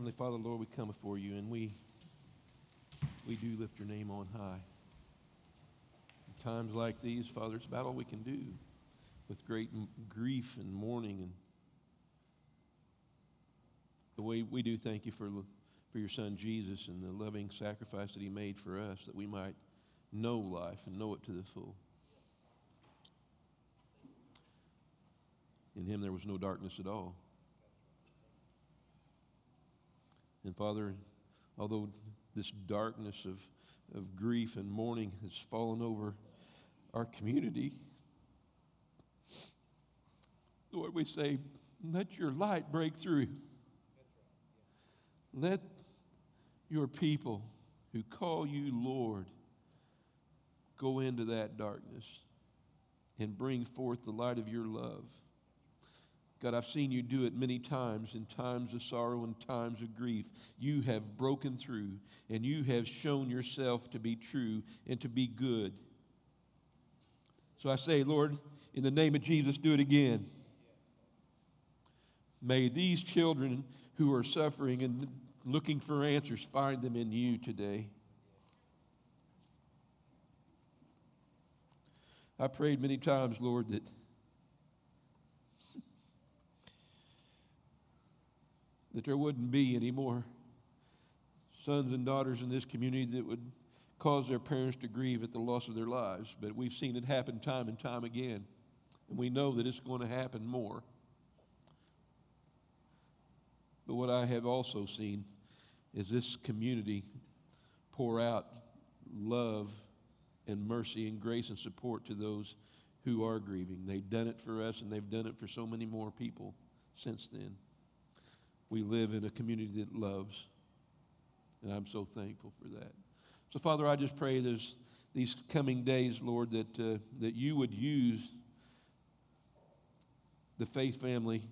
Heavenly Father, Lord, we come before you and we, we do lift your name on high. In times like these, Father, it's about all we can do with great grief and mourning. And the way we do thank you for, for your son Jesus and the loving sacrifice that he made for us that we might know life and know it to the full. In him there was no darkness at all. And Father, although this darkness of, of grief and mourning has fallen over our community, Lord, we say, let your light break through. Let your people who call you Lord go into that darkness and bring forth the light of your love. God, I've seen you do it many times in times of sorrow and times of grief. You have broken through and you have shown yourself to be true and to be good. So I say, Lord, in the name of Jesus, do it again. May these children who are suffering and looking for answers find them in you today. I prayed many times, Lord, that that there wouldn't be any more sons and daughters in this community that would cause their parents to grieve at the loss of their lives. But we've seen it happen time and time again, and we know that it's going to happen more. But what I have also seen is this community pour out love and mercy and grace and support to those who are grieving. They've done it for us, and they've done it for so many more people since then we live in a community that loves. And I'm so thankful for that. So, Father, I just pray there's these coming days, Lord, that, uh, that you would use the faith family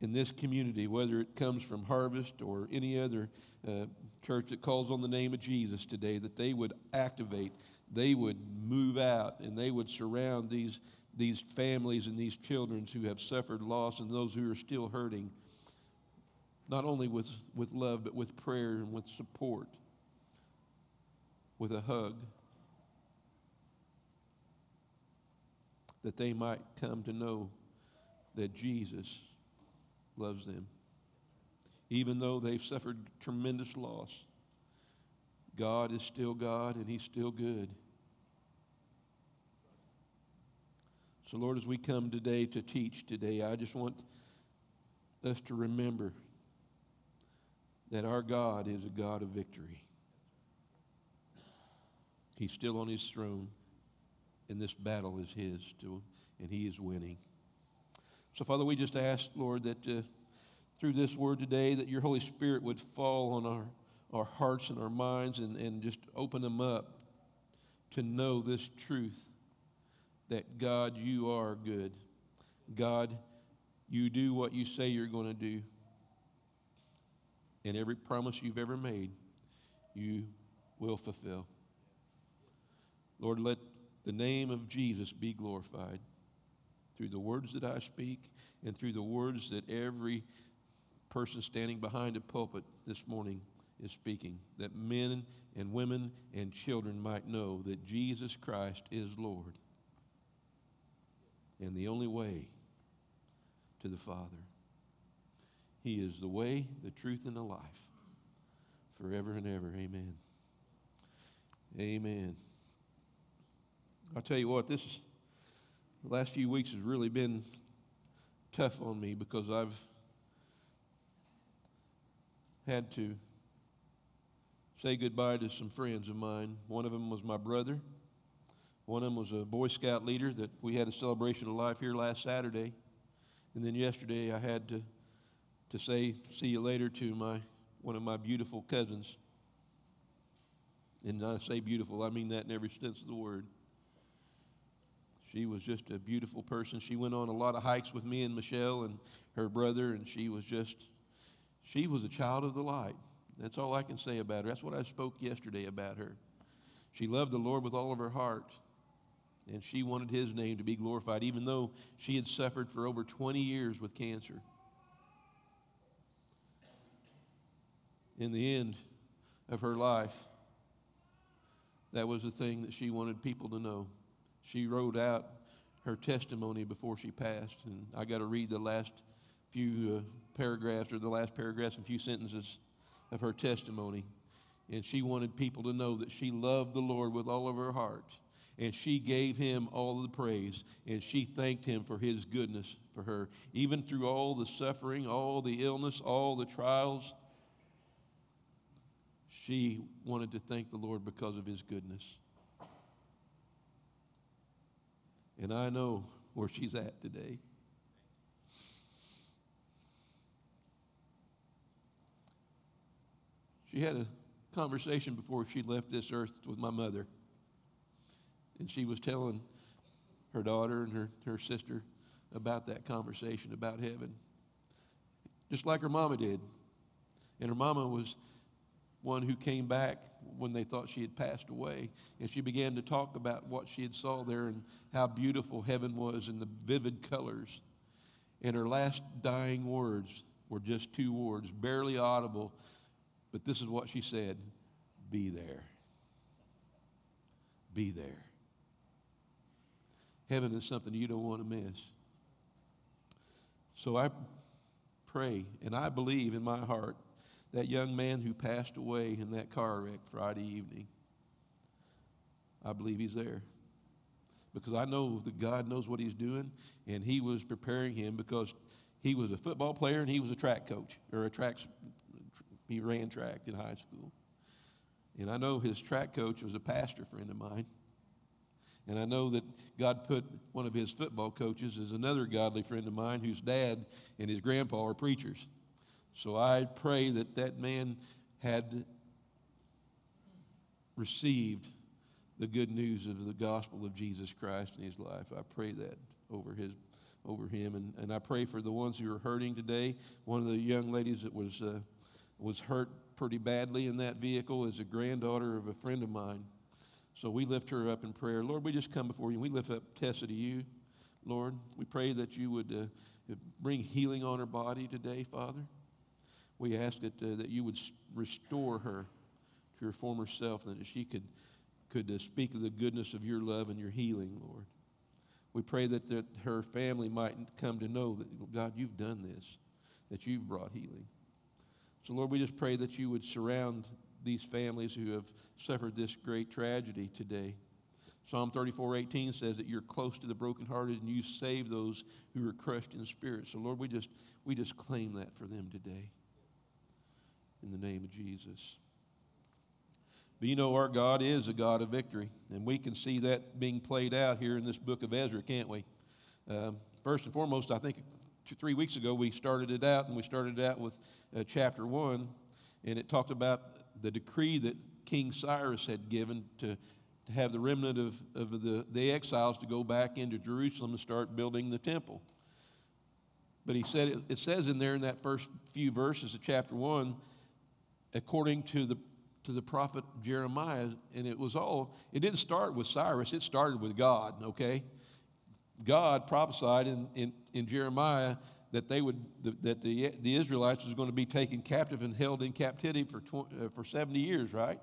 in this community, whether it comes from Harvest or any other uh, church that calls on the name of Jesus today, that they would activate, they would move out, and they would surround these, these families and these children who have suffered loss and those who are still hurting not only with, with love, but with prayer and with support, with a hug, that they might come to know that Jesus loves them. Even though they've suffered tremendous loss, God is still God and He's still good. So, Lord, as we come today to teach today, I just want us to remember that our God is a God of victory. He's still on his throne, and this battle is his, too, and he is winning. So, Father, we just ask, Lord, that uh, through this word today, that your Holy Spirit would fall on our, our hearts and our minds and, and just open them up to know this truth that, God, you are good. God, you do what you say you're going to do and every promise you've ever made, you will fulfill. Lord, let the name of Jesus be glorified through the words that I speak and through the words that every person standing behind a pulpit this morning is speaking, that men and women and children might know that Jesus Christ is Lord and the only way to the Father. He is the way, the truth, and the life forever and ever. Amen. Amen. I'll tell you what, this is, the last few weeks has really been tough on me because I've had to say goodbye to some friends of mine. One of them was my brother. One of them was a Boy Scout leader that we had a celebration of life here last Saturday. And then yesterday I had to to say see you later to my one of my beautiful cousins. And I say beautiful, I mean that in every sense of the word. She was just a beautiful person. She went on a lot of hikes with me and Michelle and her brother, and she was just, she was a child of the light. That's all I can say about her. That's what I spoke yesterday about her. She loved the Lord with all of her heart, and she wanted His name to be glorified, even though she had suffered for over 20 years with cancer. In the end of her life, that was the thing that she wanted people to know. She wrote out her testimony before she passed, and I got to read the last few uh, paragraphs or the last paragraphs and few sentences of her testimony. And she wanted people to know that she loved the Lord with all of her heart. And she gave him all the praise. And she thanked him for his goodness for her. Even through all the suffering, all the illness, all the trials, she wanted to thank the Lord because of his goodness. And I know where she's at today. She had a conversation before she left this earth with my mother. And she was telling her daughter and her, her sister about that conversation about heaven, just like her mama did. And her mama was one who came back when they thought she had passed away. And she began to talk about what she had saw there and how beautiful heaven was and the vivid colors. And her last dying words were just two words, barely audible, but this is what she said Be there. Be there. Heaven is something you don't want to miss. So I pray and I believe in my heart that young man who passed away in that car wreck Friday evening. I believe he's there. Because I know that God knows what he's doing, and he was preparing him because he was a football player and he was a track coach, or a track, he ran track in high school. And I know his track coach was a pastor friend of mine. And I know that God put one of his football coaches as another godly friend of mine whose dad and his grandpa are preachers. So I pray that that man had received the good news of the gospel of Jesus Christ in his life. I pray that over his over him and, and I pray for the ones who are hurting today. One of the young ladies that was uh, was hurt pretty badly in that vehicle is a granddaughter of a friend of mine. So we lift her up in prayer. Lord, we just come before you. We lift up Tessa to you, Lord. We pray that you would uh, bring healing on her body today, Father. We ask that, uh, that you would restore her to her former self, and that she could, could uh, speak of the goodness of your love and your healing, Lord. We pray that, that her family might come to know that, God, you've done this, that you've brought healing. So, Lord, we just pray that you would surround these families who have suffered this great tragedy today. Psalm 34 18 says that you're close to the brokenhearted and you save those who are crushed in spirit. So, Lord, we just, we just claim that for them today in the name of Jesus. But you know, our God is a God of victory, and we can see that being played out here in this book of Ezra, can't we? Um, first and foremost, I think two, three weeks ago we started it out, and we started it out with uh, chapter 1, and it talked about the decree that King Cyrus had given to, to have the remnant of, of the, the exiles to go back into Jerusalem and start building the temple. But he said, it, it says in there in that first few verses of chapter 1 according to the to the prophet Jeremiah, and it was all, it didn't start with Cyrus, it started with God, okay? God prophesied in, in, in Jeremiah that they would that the, the Israelites was going to be taken captive and held in captivity for, 20, uh, for 70 years, right?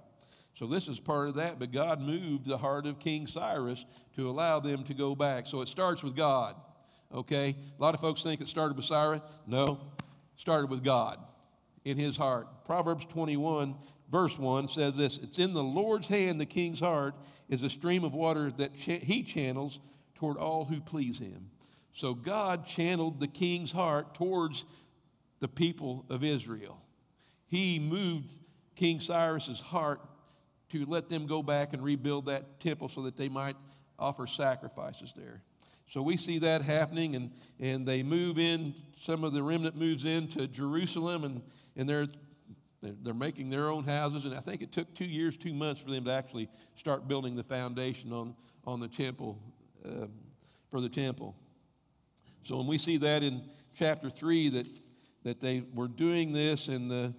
So this is part of that, but God moved the heart of King Cyrus to allow them to go back. So it starts with God, okay? A lot of folks think it started with Cyrus. No, started with God in his heart. Proverbs 21, verse 1 says this It's in the Lord's hand, the king's heart is a stream of water that cha- he channels toward all who please him. So God channeled the king's heart towards the people of Israel. He moved King Cyrus's heart to let them go back and rebuild that temple so that they might offer sacrifices there. So we see that happening, and, and they move in, some of the remnant moves into Jerusalem, and, and they're, they're making their own houses. And I think it took two years, two months for them to actually start building the foundation on, on the temple, uh, for the temple. So when we see that in chapter 3, that, that they were doing this, and the,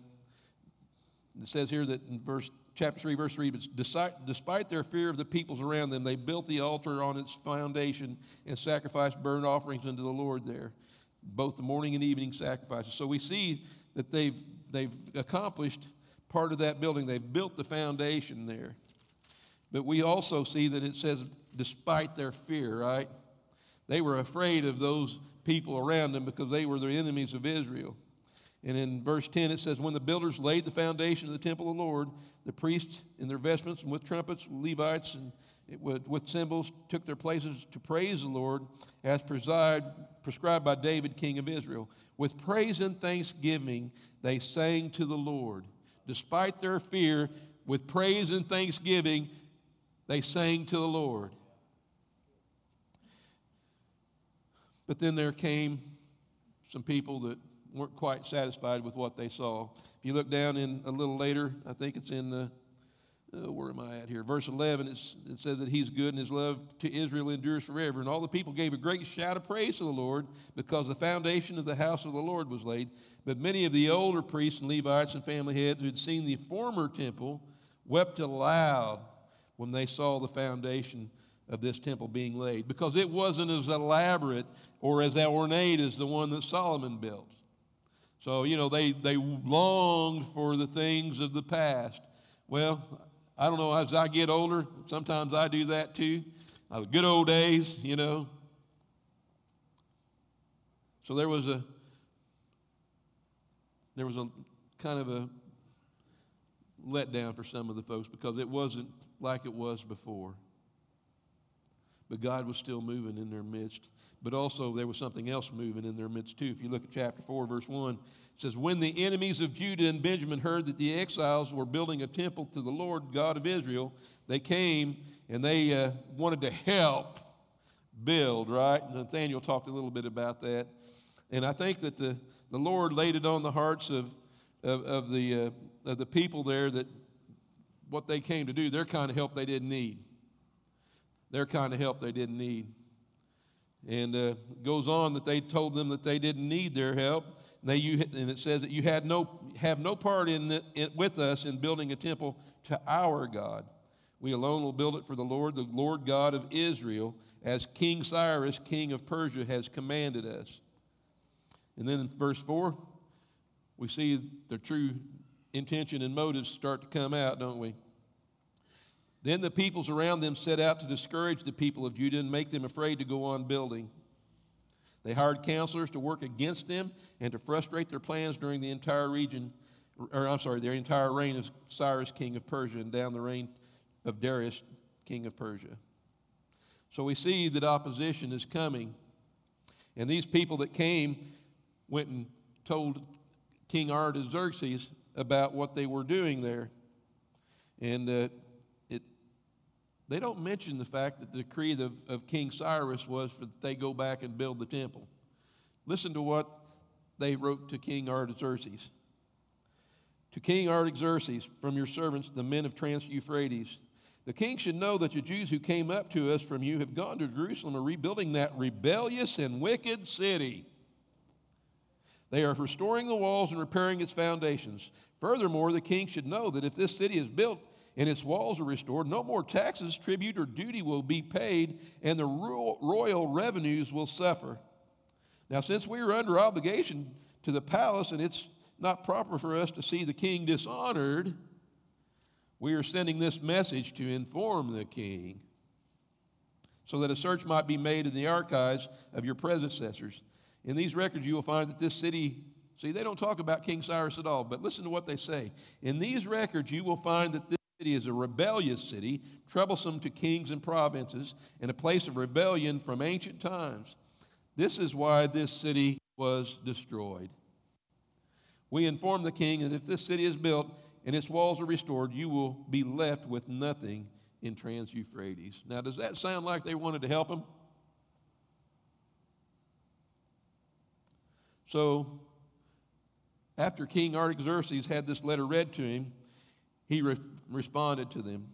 it says here that in verse chapter 3, verse 3, but despite their fear of the peoples around them, they built the altar on its foundation and sacrificed burnt offerings unto the Lord there, both the morning and evening sacrifices. So we see that they've, they've accomplished part of that building. They've built the foundation there. But we also see that it says, despite their fear, right? They were afraid of those people around them because they were the enemies of Israel. And in verse 10, it says, When the builders laid the foundation of the temple of the Lord, the priests in their vestments and with trumpets, Levites and with, cymbals took their places to praise the Lord as preside, prescribed by David, king of Israel. With praise and thanksgiving, they sang to the Lord. Despite their fear, with praise and thanksgiving, they sang to the Lord. But then there came some people that weren't quite satisfied with what they saw. If you look down in a little later, I think it's in the, uh, where am I at here? Verse 11, it says that he's good and his love to Israel endures forever. And all the people gave a great shout of praise to the Lord because the foundation of the house of the Lord was laid. But many of the older priests and Levites and family heads who had seen the former temple wept aloud when they saw the foundation of this temple being laid because it wasn't as elaborate or as ornate as the one that Solomon built. So, you know, they, they longed for the things of the past. Well, I don't know, as I get older, sometimes I do that too. Uh, good old days, you know. So there was a there was a kind of a letdown for some of the folks because it wasn't like it was before. But God was still moving in their midst. But also, there was something else moving in their midst, too. If you look at chapter 4, verse 1, it says, When the enemies of Judah and Benjamin heard that the exiles were building a temple to the Lord God of Israel, they came and they uh, wanted to help build, right? Nathaniel talked a little bit about that. And I think that the, the Lord laid it on the hearts of, of, of the, uh, of the people there that what they came to do, their kind of help they didn't need their kind of help they didn't need. And uh, goes on that they told them that they didn't need their help. And, they, you, and it says that you had no, have no part in, the, in with us in building a temple to our God. We alone will build it for the Lord, the Lord God of Israel, as King Cyrus, king of Persia, has commanded us. And then in verse 4, we see the true intention and motives start to come out, don't we? Then the peoples around them set out to discourage the people of Judah and make them afraid to go on building. They hired counselors to work against them and to frustrate their plans during the entire region, or I'm sorry, their entire reign of Cyrus, king of Persia, and down the reign of Darius, king of Persia. So we see that opposition is coming. And these people that came went and told King Artaxerxes about what they were doing there. And uh, they don't mention the fact that the decree of, of King Cyrus was for that they go back and build the temple. Listen to what they wrote to King Artaxerxes. To King Artaxerxes, from your servants, the men of Trans Euphrates, the king should know that the Jews who came up to us from you have gone to Jerusalem and rebuilding that rebellious and wicked city. They are restoring the walls and repairing its foundations. Furthermore, the king should know that if this city is built and its walls are restored, no more taxes, tribute, or duty will be paid, and the royal revenues will suffer. Now, since we are under obligation to the palace and it's not proper for us to see the king dishonored, we are sending this message to inform the king so that a search might be made in the archives of your predecessors. In these records, you will find that this city See, they don't talk about King Cyrus at all, but listen to what they say. In these records, you will find that this city is a rebellious city, troublesome to kings and provinces, and a place of rebellion from ancient times. This is why this city was destroyed. We inform the king that if this city is built and its walls are restored, you will be left with nothing in Trans Euphrates. Now, does that sound like they wanted to help him? So, after King Artaxerxes had this letter read to him, he re- responded to them.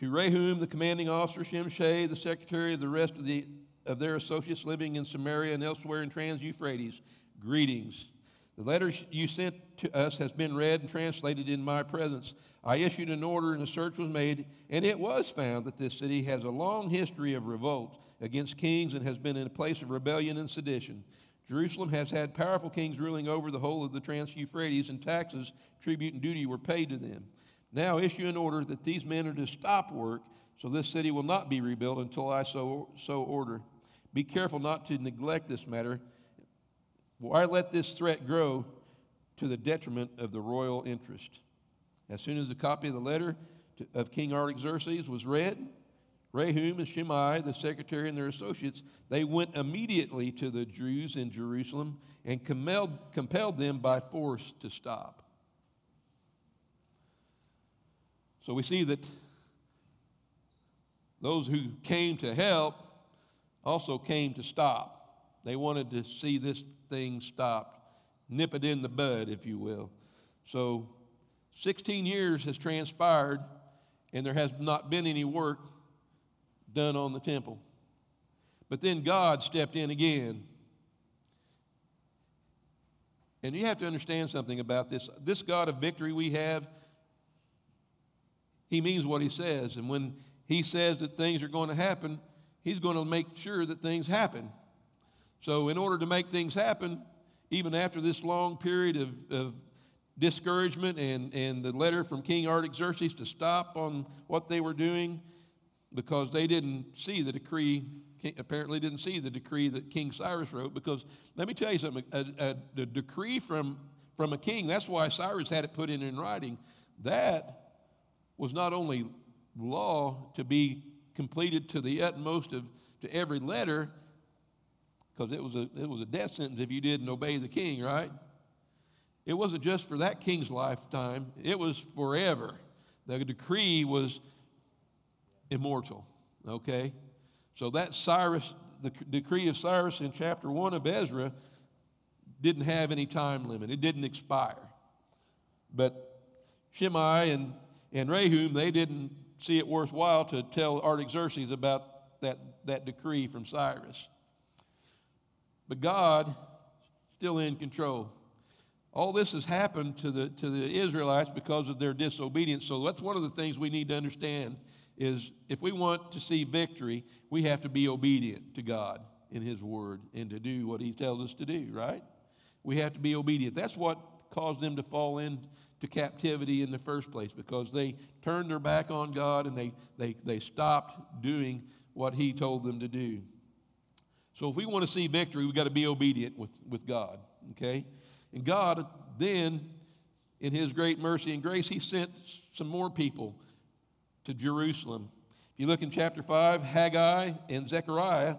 To Rehum, the commanding officer, Shimshai, the secretary of the rest of, the, of their associates living in Samaria and elsewhere in Trans Euphrates, greetings. The letter you sent to us has been read and translated in my presence. I issued an order and a search was made, and it was found that this city has a long history of revolt against kings and has been in a place of rebellion and sedition. Jerusalem has had powerful kings ruling over the whole of the Trans Euphrates, and taxes, tribute, and duty were paid to them. Now issue an order that these men are to stop work, so this city will not be rebuilt until I so, so order. Be careful not to neglect this matter. Why let this threat grow to the detriment of the royal interest? As soon as the copy of the letter to, of King Artaxerxes was read, Rehum and Shimei, the secretary, and their associates, they went immediately to the Jews in Jerusalem and compelled, compelled them by force to stop. So we see that those who came to help also came to stop. They wanted to see this thing stopped, nip it in the bud, if you will. So 16 years has transpired, and there has not been any work done on the temple. But then God stepped in again. And you have to understand something about this. This God of victory we have, He means what He says. And when He says that things are going to happen, He's going to make sure that things happen. So, in order to make things happen, even after this long period of, of discouragement and, and the letter from King Artaxerxes to stop on what they were doing, because they didn't see the decree, apparently didn't see the decree that King Cyrus wrote. Because let me tell you something a, decree from, from a king, that's why Cyrus had it put in in writing. That was not only law to be completed to the utmost of to every letter, because it was a it was a death sentence if you didn't obey the king, right? It wasn't just for that king's lifetime, it was forever. The decree was immortal. Okay? So that Cyrus, the decree of Cyrus in chapter 1 of Ezra didn't have any time limit, it didn't expire. But Shimei and, and Rehum, they didn't see it worthwhile to tell Artaxerxes about that, that decree from Cyrus. But God, still in control. All this has happened to the, to the Israelites because of their disobedience. So that's one of the things we need to understand is if we want to see victory, we have to be obedient to God in His Word and to do what He tells us to do, right? We have to be obedient. That's what caused them to fall into captivity in the first place because they turned their back on God and they, they, they stopped doing what He told them to do. So if we want to see victory, we've got to be obedient with, with God, okay? And God then, in His great mercy and grace, He sent some more people to Jerusalem. If you look in chapter 5, Haggai and Zechariah,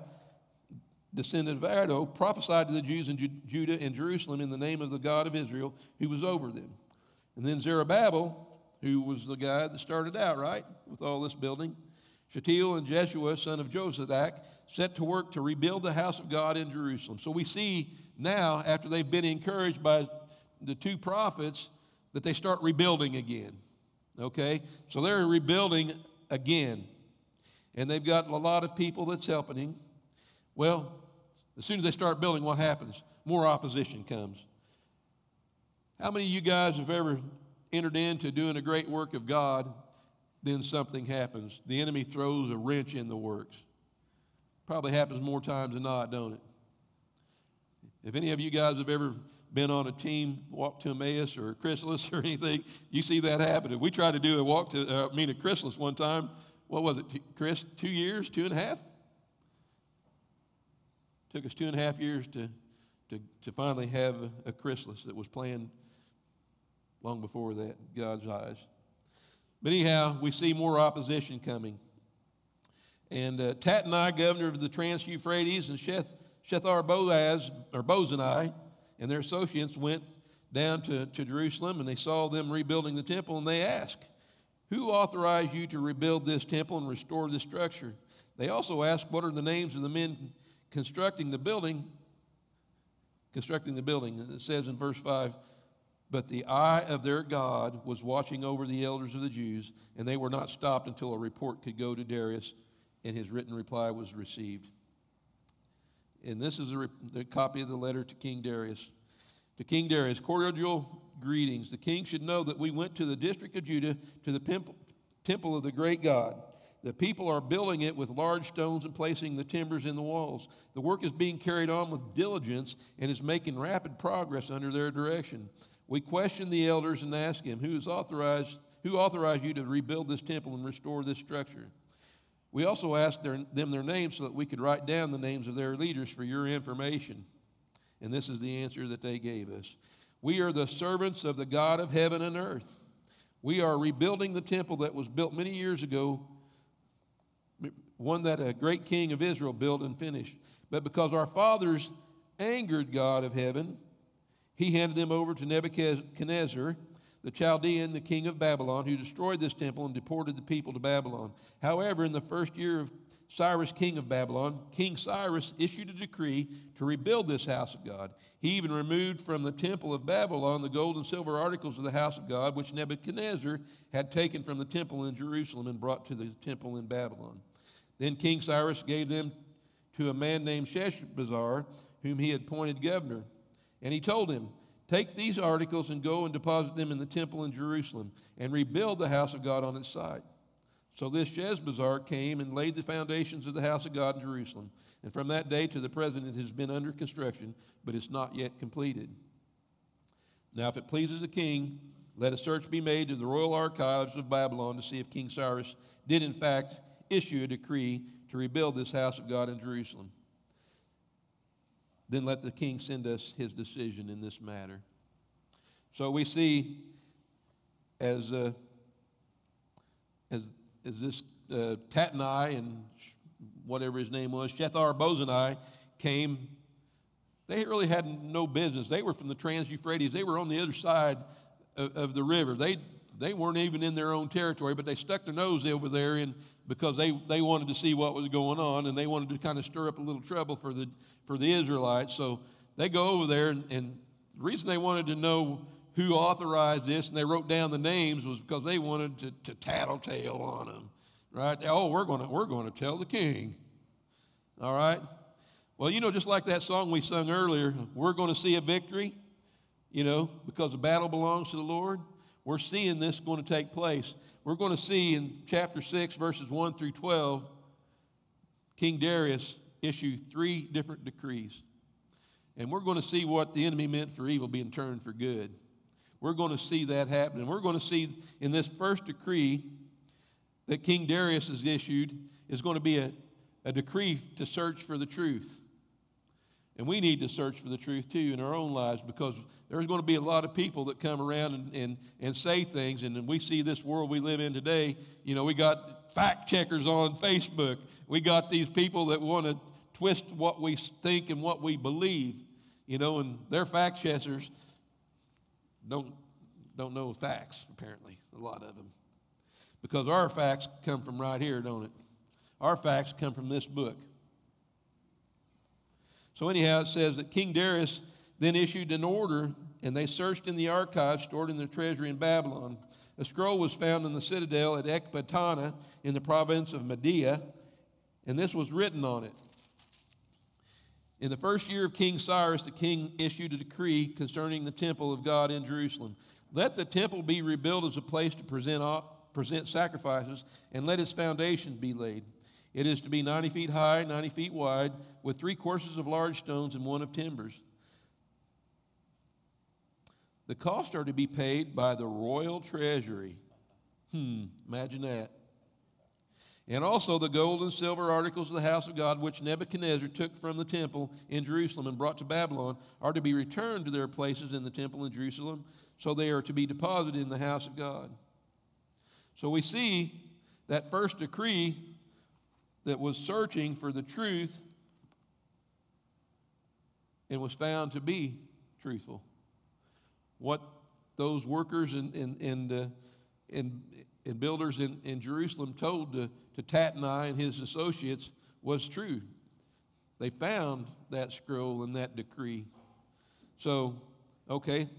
descendant of Iddo, prophesied to the Jews in Ju- Judah and Jerusalem in the name of the God of Israel who was over them. And then Zerubbabel, who was the guy that started out, right, with all this building, Shealtiel and Jeshua, son of Jozadak, set to work to rebuild the house of God in Jerusalem. So we see now, after they've been encouraged by the two prophets, that they start rebuilding again. Okay? So they're rebuilding again. And they've got a lot of people that's helping him. Well, as soon as they start building, what happens? More opposition comes. How many of you guys have ever entered into doing a great work of God, then something happens? The enemy throws a wrench in the works. Probably happens more times than not, don't it? If any of you guys have ever been on a team walk to Emmaus or chrysalis or anything, you see that happening. We tried to do a walk to, uh, I mean, a chrysalis one time. What was it, Chris? Two years, two and a half? Took us two and a half years to, to, to finally have a, chrysalis that was planned long before that, God's eyes. But anyhow, we see more opposition coming. And uh, Tattenai, governor of the Trans Euphrates, and Sheth, Shethar Boaz, or Bozenai, and their associates went down to, to Jerusalem and they saw them rebuilding the temple and they asked, Who authorized you to rebuild this temple and restore this structure? They also asked, What are the names of the men constructing the building? Constructing the building. And it says in verse 5 But the eye of their God was watching over the elders of the Jews, and they were not stopped until a report could go to Darius, and his written reply was received. And this is a, copy of the letter to King Darius. To King Darius, cordial greetings. The king should know that we went to the district of Judah to the temple of the great God. The people are building it with large stones and placing the timbers in the walls. The work is being carried on with diligence and is making rapid progress under their direction. We question the elders and ask him, who is authorized, who authorized you to rebuild this temple and restore this structure? We also asked their, them their names so that we could write down the names of their leaders for your information. And this is the answer that they gave us. We are the servants of the God of heaven and earth. We are rebuilding the temple that was built many years ago, one that a great king of Israel built and finished. But because our fathers angered God of heaven, he handed them over to Nebuchadnezzar, the Chaldean, the king of Babylon, who destroyed this temple and deported the people to Babylon. However, in the first year of Cyrus, king of Babylon, King Cyrus issued a decree to rebuild this house of God. He even removed from the temple of Babylon the gold and silver articles of the house of God, which Nebuchadnezzar had taken from the temple in Jerusalem and brought to the temple in Babylon. Then King Cyrus gave them to a man named Sheshbazzar, whom he had appointed governor. And he told him, Take these articles and go and deposit them in the temple in Jerusalem and rebuild the house of God on its site. So this Sheshbazzar came and laid the foundations of the house of God in Jerusalem. And from that day to the present, it has been under construction, but it's not yet completed. Now, if it pleases the king, let a search be made to the royal archives of Babylon to see if King Cyrus did, in fact, issue a decree to rebuild this house of God in Jerusalem. Then let the king send us his decision in this matter. So we see as, uh, as is this uh, Tatnai and whatever his name was, Shethar Bozani, came. They really had no business. They were from the Trans Euphrates. They were on the other side of, of, the river. They, they weren't even in their own territory, but they stuck their nose over there in, because they, they wanted to see what was going on and they wanted to kind of stir up a little trouble for the, for the Israelites. So they go over there, and, and the reason they wanted to know who authorized this, and they wrote down the names, was because they wanted to, to tattletale on them, right? Oh, we're to we're going to tell the king, all right? Well, you know, just like that song we sung earlier, we're going to see a victory, you know, because the battle belongs to the Lord. We're seeing this going to take place. We're going to see in chapter 6, verses 1 through 12, King Darius issue three different decrees. And we're going to see what the enemy meant for evil being turned for good. We're going to see that happen. And we're going to see in this first decree that King Darius has issued is going to be a, a decree to search for the truth. And we need to search for the truth too in our own lives because there's going to be a lot of people that come around and, and, and say things. And we see this world we live in today. You know, we got fact checkers on Facebook, we got these people that want to twist what we think and what we believe, you know, and they're fact checkers don't, don't know facts, apparently, a lot of them. Because our facts come from right here, don't it? Our facts come from this book. So, anyhow, it says that King Darius then issued an order, and they searched in the archives stored in the treasury in Babylon. A scroll was found in the citadel at Ecbatana in the province of Media, and this was written on it. In the first year of King Cyrus, the king issued a decree concerning the temple of God in Jerusalem. Let the temple be rebuilt as a place to present, present sacrifices, and let its foundation be laid. It is to be 90 feet high, 90 feet wide, with three courses of large stones and one of timbers. The costs are to be paid by the royal treasury. Hmm, imagine that and also the gold and silver articles of the house of God, which Nebuchadnezzar took from the temple in Jerusalem and brought to Babylon, are to be returned to their places in the temple in Jerusalem, so they are to be deposited in the house of God. So we see that first decree that was searching for the truth and was found to be truthful. What those workers and, and, and, uh, and, and builders in, in Jerusalem told to to Tatnai and his associates was true. They found that scroll and that decree. So, okay,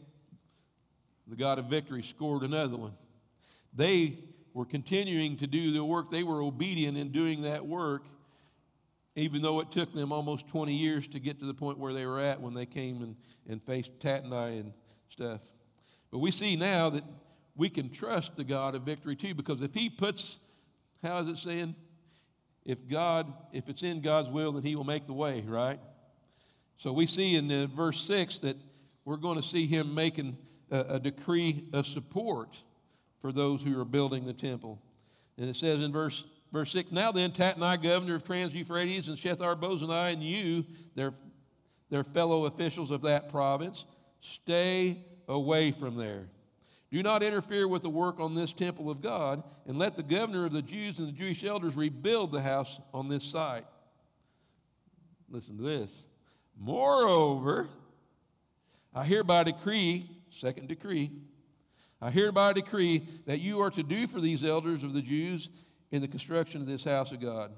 the God of victory scored another one. They were continuing to do the work, they were obedient in doing that work, even though it took them almost 20 years to get to the point where they were at when they came and, and faced Tatnai and stuff. But we see now that we can trust the God of victory too, because if He puts How is it saying? If God, if it's in God's will, then He will make the way, right? So we see in the verse 6 that we're going to see Him making a, a decree of support for those who are building the temple. And it says in verse Verse 6 Now then, Tatnai, governor of Trans Euphrates, and Shethar Bozenai, and you, their, their fellow officials of that province, stay away from there. Do not interfere with the work on this temple of God, and let the governor of the Jews and the Jewish elders rebuild the house on this site. Listen to this. Moreover, I hereby decree, second decree, I hereby decree that you are to do for these elders of the Jews in the construction of this house of God.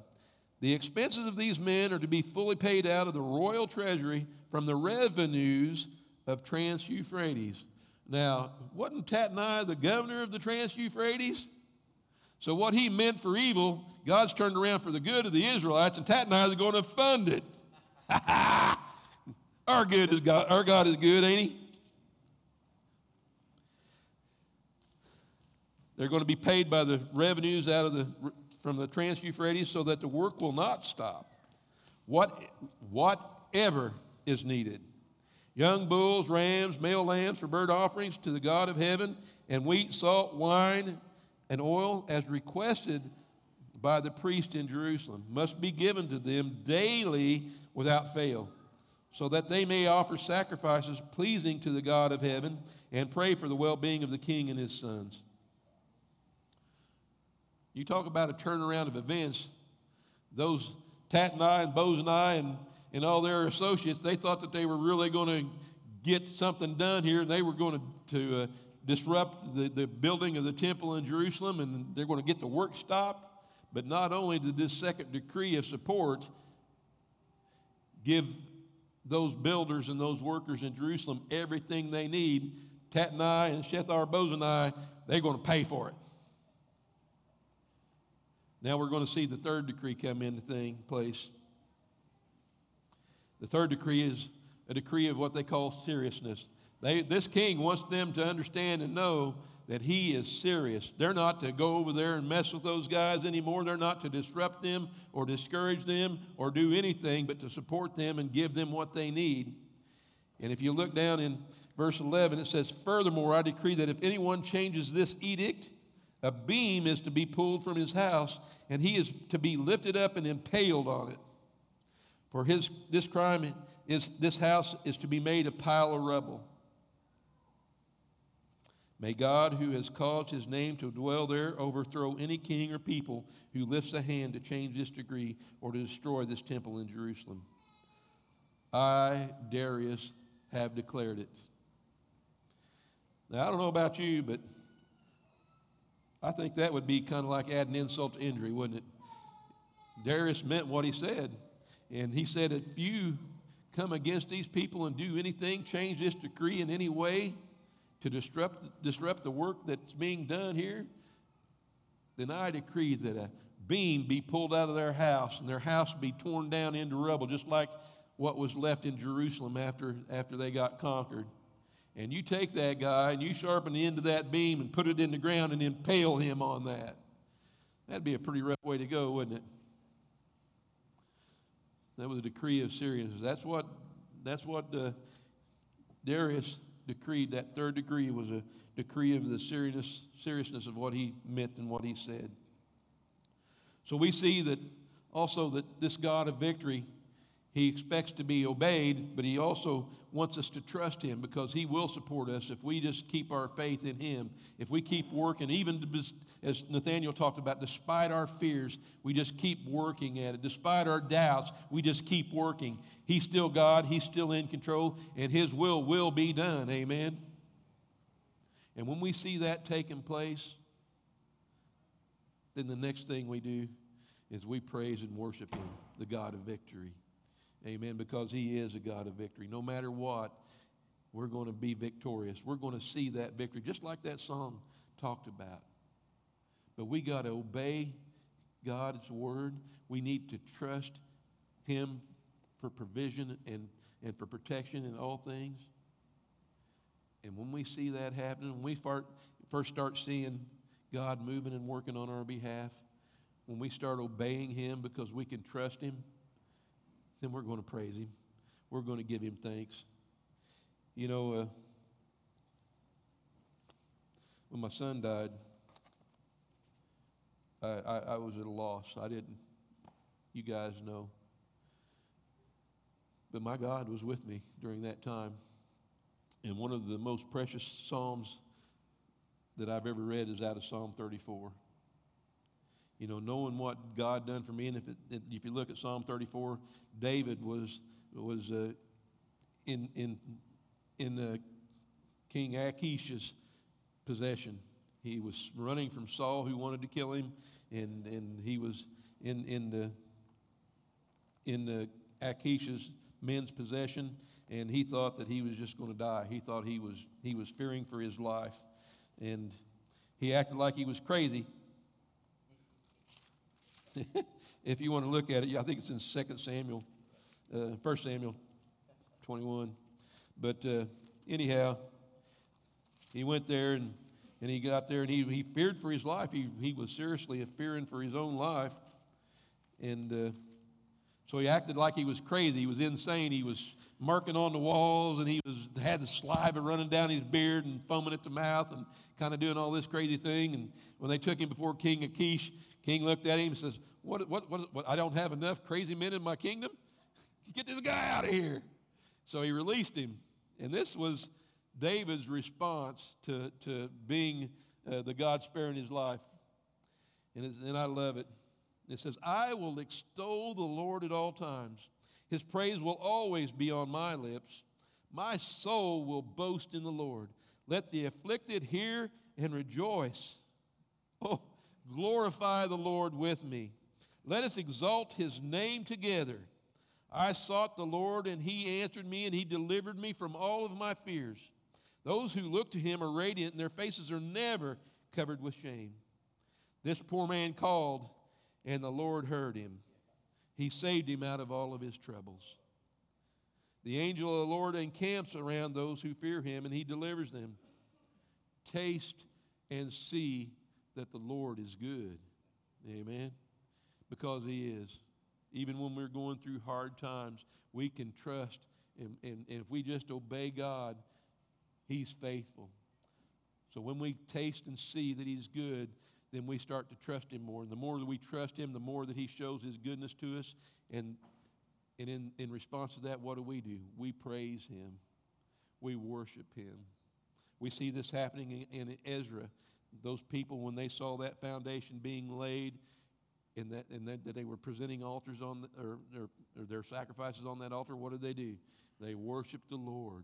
The expenses of these men are to be fully paid out of the royal treasury from the revenues of Trans Euphrates. Now, wasn't Tatnai the governor of the Trans Euphrates? So, what he meant for evil, God's turned around for the good of the Israelites, and Tatnai is going to fund it. our, good is God, our God is good, ain't he? They're going to be paid by the revenues out of the, from the Trans Euphrates so that the work will not stop. What, whatever is needed young bulls, rams, male lambs for burnt offerings to the God of heaven, and wheat, salt, wine, and oil as requested by the priest in Jerusalem must be given to them daily without fail, so that they may offer sacrifices pleasing to the God of heaven and pray for the well being of the king and his sons. You talk about a turnaround of events. Those Tatnai and Bozenai and, and all their associates, they thought that they were really going to get something done here. They were going to, to uh, disrupt the, the building of the temple in Jerusalem and they're going to get the work stopped. But not only did this second decree of support give those builders and those workers in Jerusalem everything they need, Tatnai and Shethar Bozenai, they're going to pay for it. Now we're going to see the third decree come into thing place. The third decree is a decree of what they call seriousness. They, this king wants them to understand and know that he is serious. They're not to go over there and mess with those guys anymore. They're not to disrupt them or discourage them or do anything but to support them and give them what they need. And if you look down in verse 11, it says, Furthermore, I decree that if anyone changes this edict, a beam is to be pulled from his house, and he is to be lifted up and impaled on it. For his, this crime is this house is to be made a pile of rubble. May God, who has caused his name to dwell there, overthrow any king or people who lifts a hand to change this decree or to destroy this temple in Jerusalem. I, Darius, have declared it. Now, I don't know about you, but I think that would be kind of like adding insult to injury, wouldn't it? Darius meant what he said. And he said, if you come against these people and do anything, change this decree in any way to disrupt, disrupt the work that's being done here, then I decree that a beam be pulled out of their house and their house be torn down into rubble, just like what was left in Jerusalem after, after they got conquered and you take that guy and you sharpen the end of that beam and put it in the ground and impale him on that. That'd be a pretty rough way to go, wouldn't it? That was a decree of seriousness. That's what, that's what uh, Darius decreed. That third decree was a decree of the seriousness, seriousness of what he meant and what he said. So we see that also that this God of victory he expects to be obeyed, but he also wants us to trust him because he will support us if we just keep our faith in him. If we keep working, even as Nathaniel talked about, despite our fears, we just keep working at it. Despite our doubts, we just keep working. He's still God, he's still in control, and his will will be done. Amen. And when we see that taking place, then the next thing we do is we praise and worship him, the God of victory. Amen. Because He is a God of victory. No matter what, we're going to be victorious. We're going to see that victory, just like that song talked about. But we got to obey God's word. We need to trust Him for provision and, and for protection in all things. And when we see that happening, when we first start seeing God moving and working on our behalf, when we start obeying Him because we can trust Him, then we're going to praise Him. We're going to give Him thanks. You know, uh, when my son died, I, I, I was at a loss. I didn't, you guys know. But my God was with me during that time. And one of the most precious Psalms that I've ever read is out of Psalm 34. You know, knowing what God done for me, and if, it, if you look at Psalm 34, David was was uh, in in in uh, King Achish's possession. He was running from Saul, who wanted to kill him, and and he was in in the in the Achish's men's possession, and he thought that he was just going to die. He thought he was he was fearing for his life, and he acted like he was crazy. if you want to look at it, I think it's in 2 Samuel, uh, 1 Samuel 21. But uh, anyhow, he went there and, and he got there and he, he feared for his life. He, he was seriously fearing for his own life. And uh, so he acted like he was crazy. He was insane. He was marking on the walls and he was had the saliva running down his beard and foaming at the mouth and kind of doing all this crazy thing. And when they took him before King Achish, King looked at him and says, what, what, what, what I don't have enough crazy men in my kingdom? Get this guy out of here. So he released him. And this was David's response to, to being uh, the God sparing his life. And, and I love it. It says, I will extol the Lord at all times. His praise will always be on my lips. My soul will boast in the Lord. Let the afflicted hear and rejoice. Oh, glorify the Lord with me. Let us exalt his name together. I sought the Lord, and he answered me, and he delivered me from all of my fears. Those who look to him are radiant, and their faces are never covered with shame. This poor man called, and the Lord heard him. He saved him out of all of his troubles. The angel of the Lord encamps around those who fear him, and he delivers them. Taste and see that the Lord is good. Amen. Because he is. Even when we're going through hard times, we can trust, and, and, and if we just obey God, he's faithful. So when we taste and see that he's good, then we start to trust him more. And the more that we trust him, the more that he shows his goodness to us. And, and in, in response to that, what do we do? We praise him, we worship him. We see this happening in, in Ezra. Those people, when they saw that foundation being laid, and that, and that, that they were presenting altars on the, or, or, or their sacrifices on that altar, what did they do? They worshiped the Lord.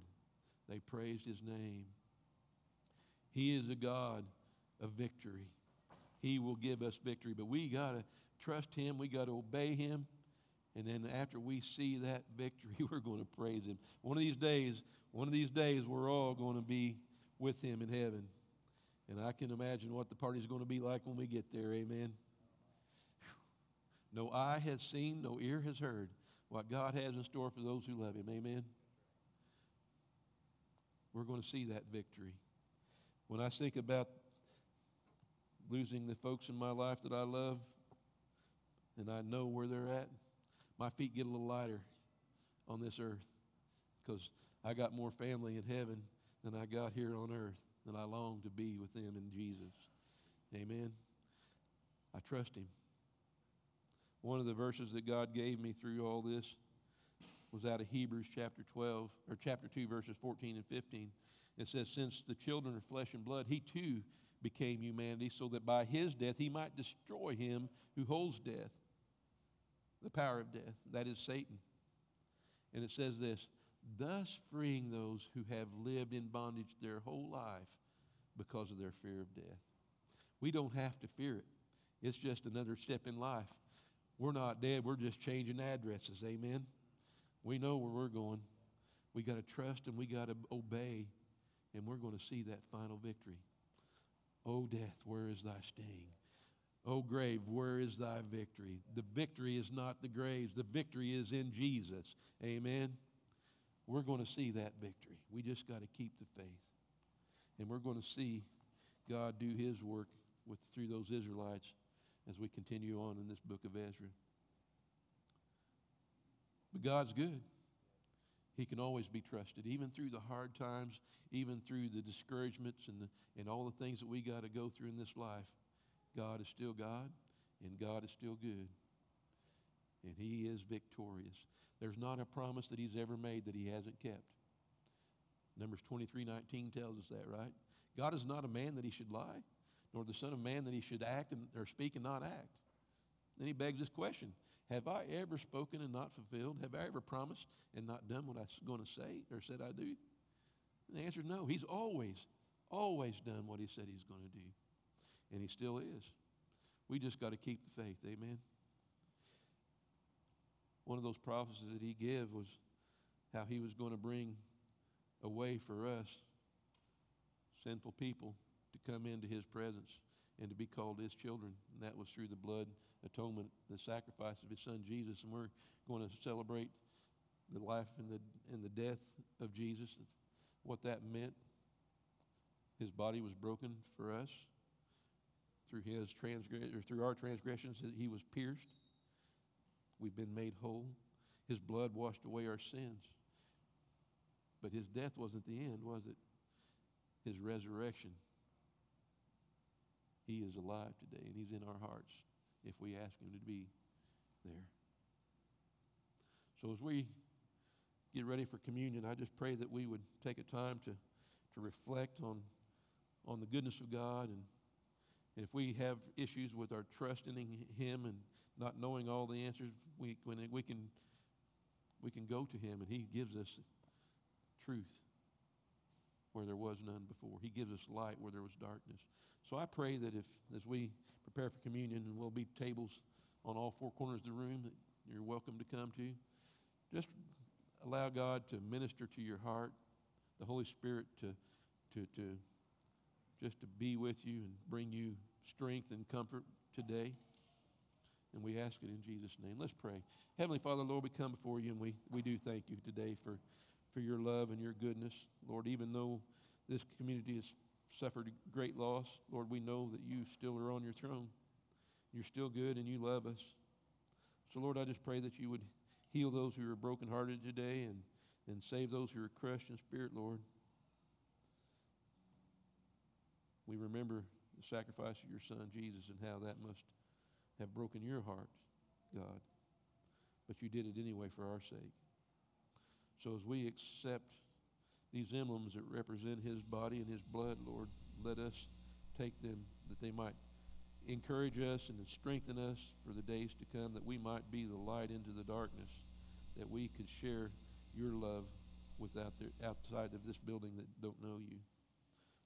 They praised his name. He is a God of victory. He will give us victory. But we got to trust Him, we got to obey Him. And then after we see that victory, we're going to praise Him. One of these days, one of these days, we're all going to be with Him in heaven. And I can imagine what the party's going to be like when we get there. Amen. No eye has seen, no ear has heard what God has in store for those who love Him. Amen. We're going to see that victory. When I think about losing the folks in my life that I love, and I know where they're at, my feet get a little lighter on this earth because I got more family in heaven than I got here on earth, and I long to be with them in Jesus. Amen. I trust Him. One of the verses that God gave me through all this was out of Hebrews chapter 12, or chapter 2, verses 14 and 15. It says, Since the children are flesh and blood, He too became humanity so that by his death he might destroy him who holds death, the power of death, that is Satan. And it says this thus freeing those who have lived in bondage their whole life because of their fear of death. We don't have to fear it, it's just another step in life. We're not dead, we're just changing addresses. Amen. We know where we're going. We got to trust and we got to obey, and we're going to see that final victory. O death, where is thy sting? O grave, where is thy victory? The victory is not the graves, the victory is in Jesus. Amen. We're going to see that victory. We just got to keep the faith. And we're going to see God do his work with through those Israelites as we continue on in this book of Ezra. But God's good. He can always be trusted, even through the hard times, even through the discouragements and, the, and all the things that we got to go through in this life. God is still God, and God is still good. And He is victorious. There's not a promise that He's ever made that He hasn't kept. Numbers 23 19 tells us that, right? God is not a man that He should lie, nor the Son of Man that He should act and, or speak and not act. Then He begs this question have I ever spoken and not fulfilled? Have I ever promised and not done what I was going to say or said I do? And the answer is no. He's always, always done what he said he's going to do. And he still is. We just got to keep the faith. Amen. One of those prophecies that he gave was how he was going to bring a way for us, sinful people, to come into his presence and to be called his children. And that was through the blood atonement, the sacrifice of his son Jesus. And we're going to celebrate the life and the, and the death of Jesus, what that meant. His body was broken for us. Through his transgression, or through our transgressions, he was pierced. We've been made whole. His blood washed away our sins. But his death wasn't the end, was it? His resurrection he is alive today, and He's in our hearts if we ask Him to be there. So as we get ready for communion, I just pray that we would take a time to, to reflect on, on the goodness of God. And, and if we have issues with our trust in Him and not knowing all the answers, we, when we, can, we can go to Him, and He gives us truth where there was none before. He gives us light where there was darkness. So I pray that if, as we prepare for communion, and there'll be tables on all four corners of the room that you're welcome to come to, just allow God to minister to your heart, the Holy Spirit to, to, to just to be with you and bring you strength and comfort today. And we ask it in Jesus' name. Let's pray. Heavenly Father, Lord, we come before you and we, we do thank you today for, for your love and your goodness. Lord, even though this community has suffered great loss, Lord, we know that you still are on your throne. You're still good and you love us. So, Lord, I just pray that you would heal those who are brokenhearted today and, and save those who are crushed in spirit, Lord. We remember the sacrifice of your son, Jesus, and how that must have broken your heart, God. But you did it anyway for our sake. So as we accept these emblems that represent his body and his blood, Lord. Let us take them that they might encourage us and strengthen us for the days to come, that we might be the light into the darkness, that we could share your love without the, outside of this building that don't know you.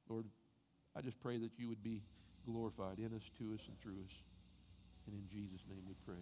Lord, I just pray that you would be glorified in us, to us, and through us. And in Jesus' name we pray.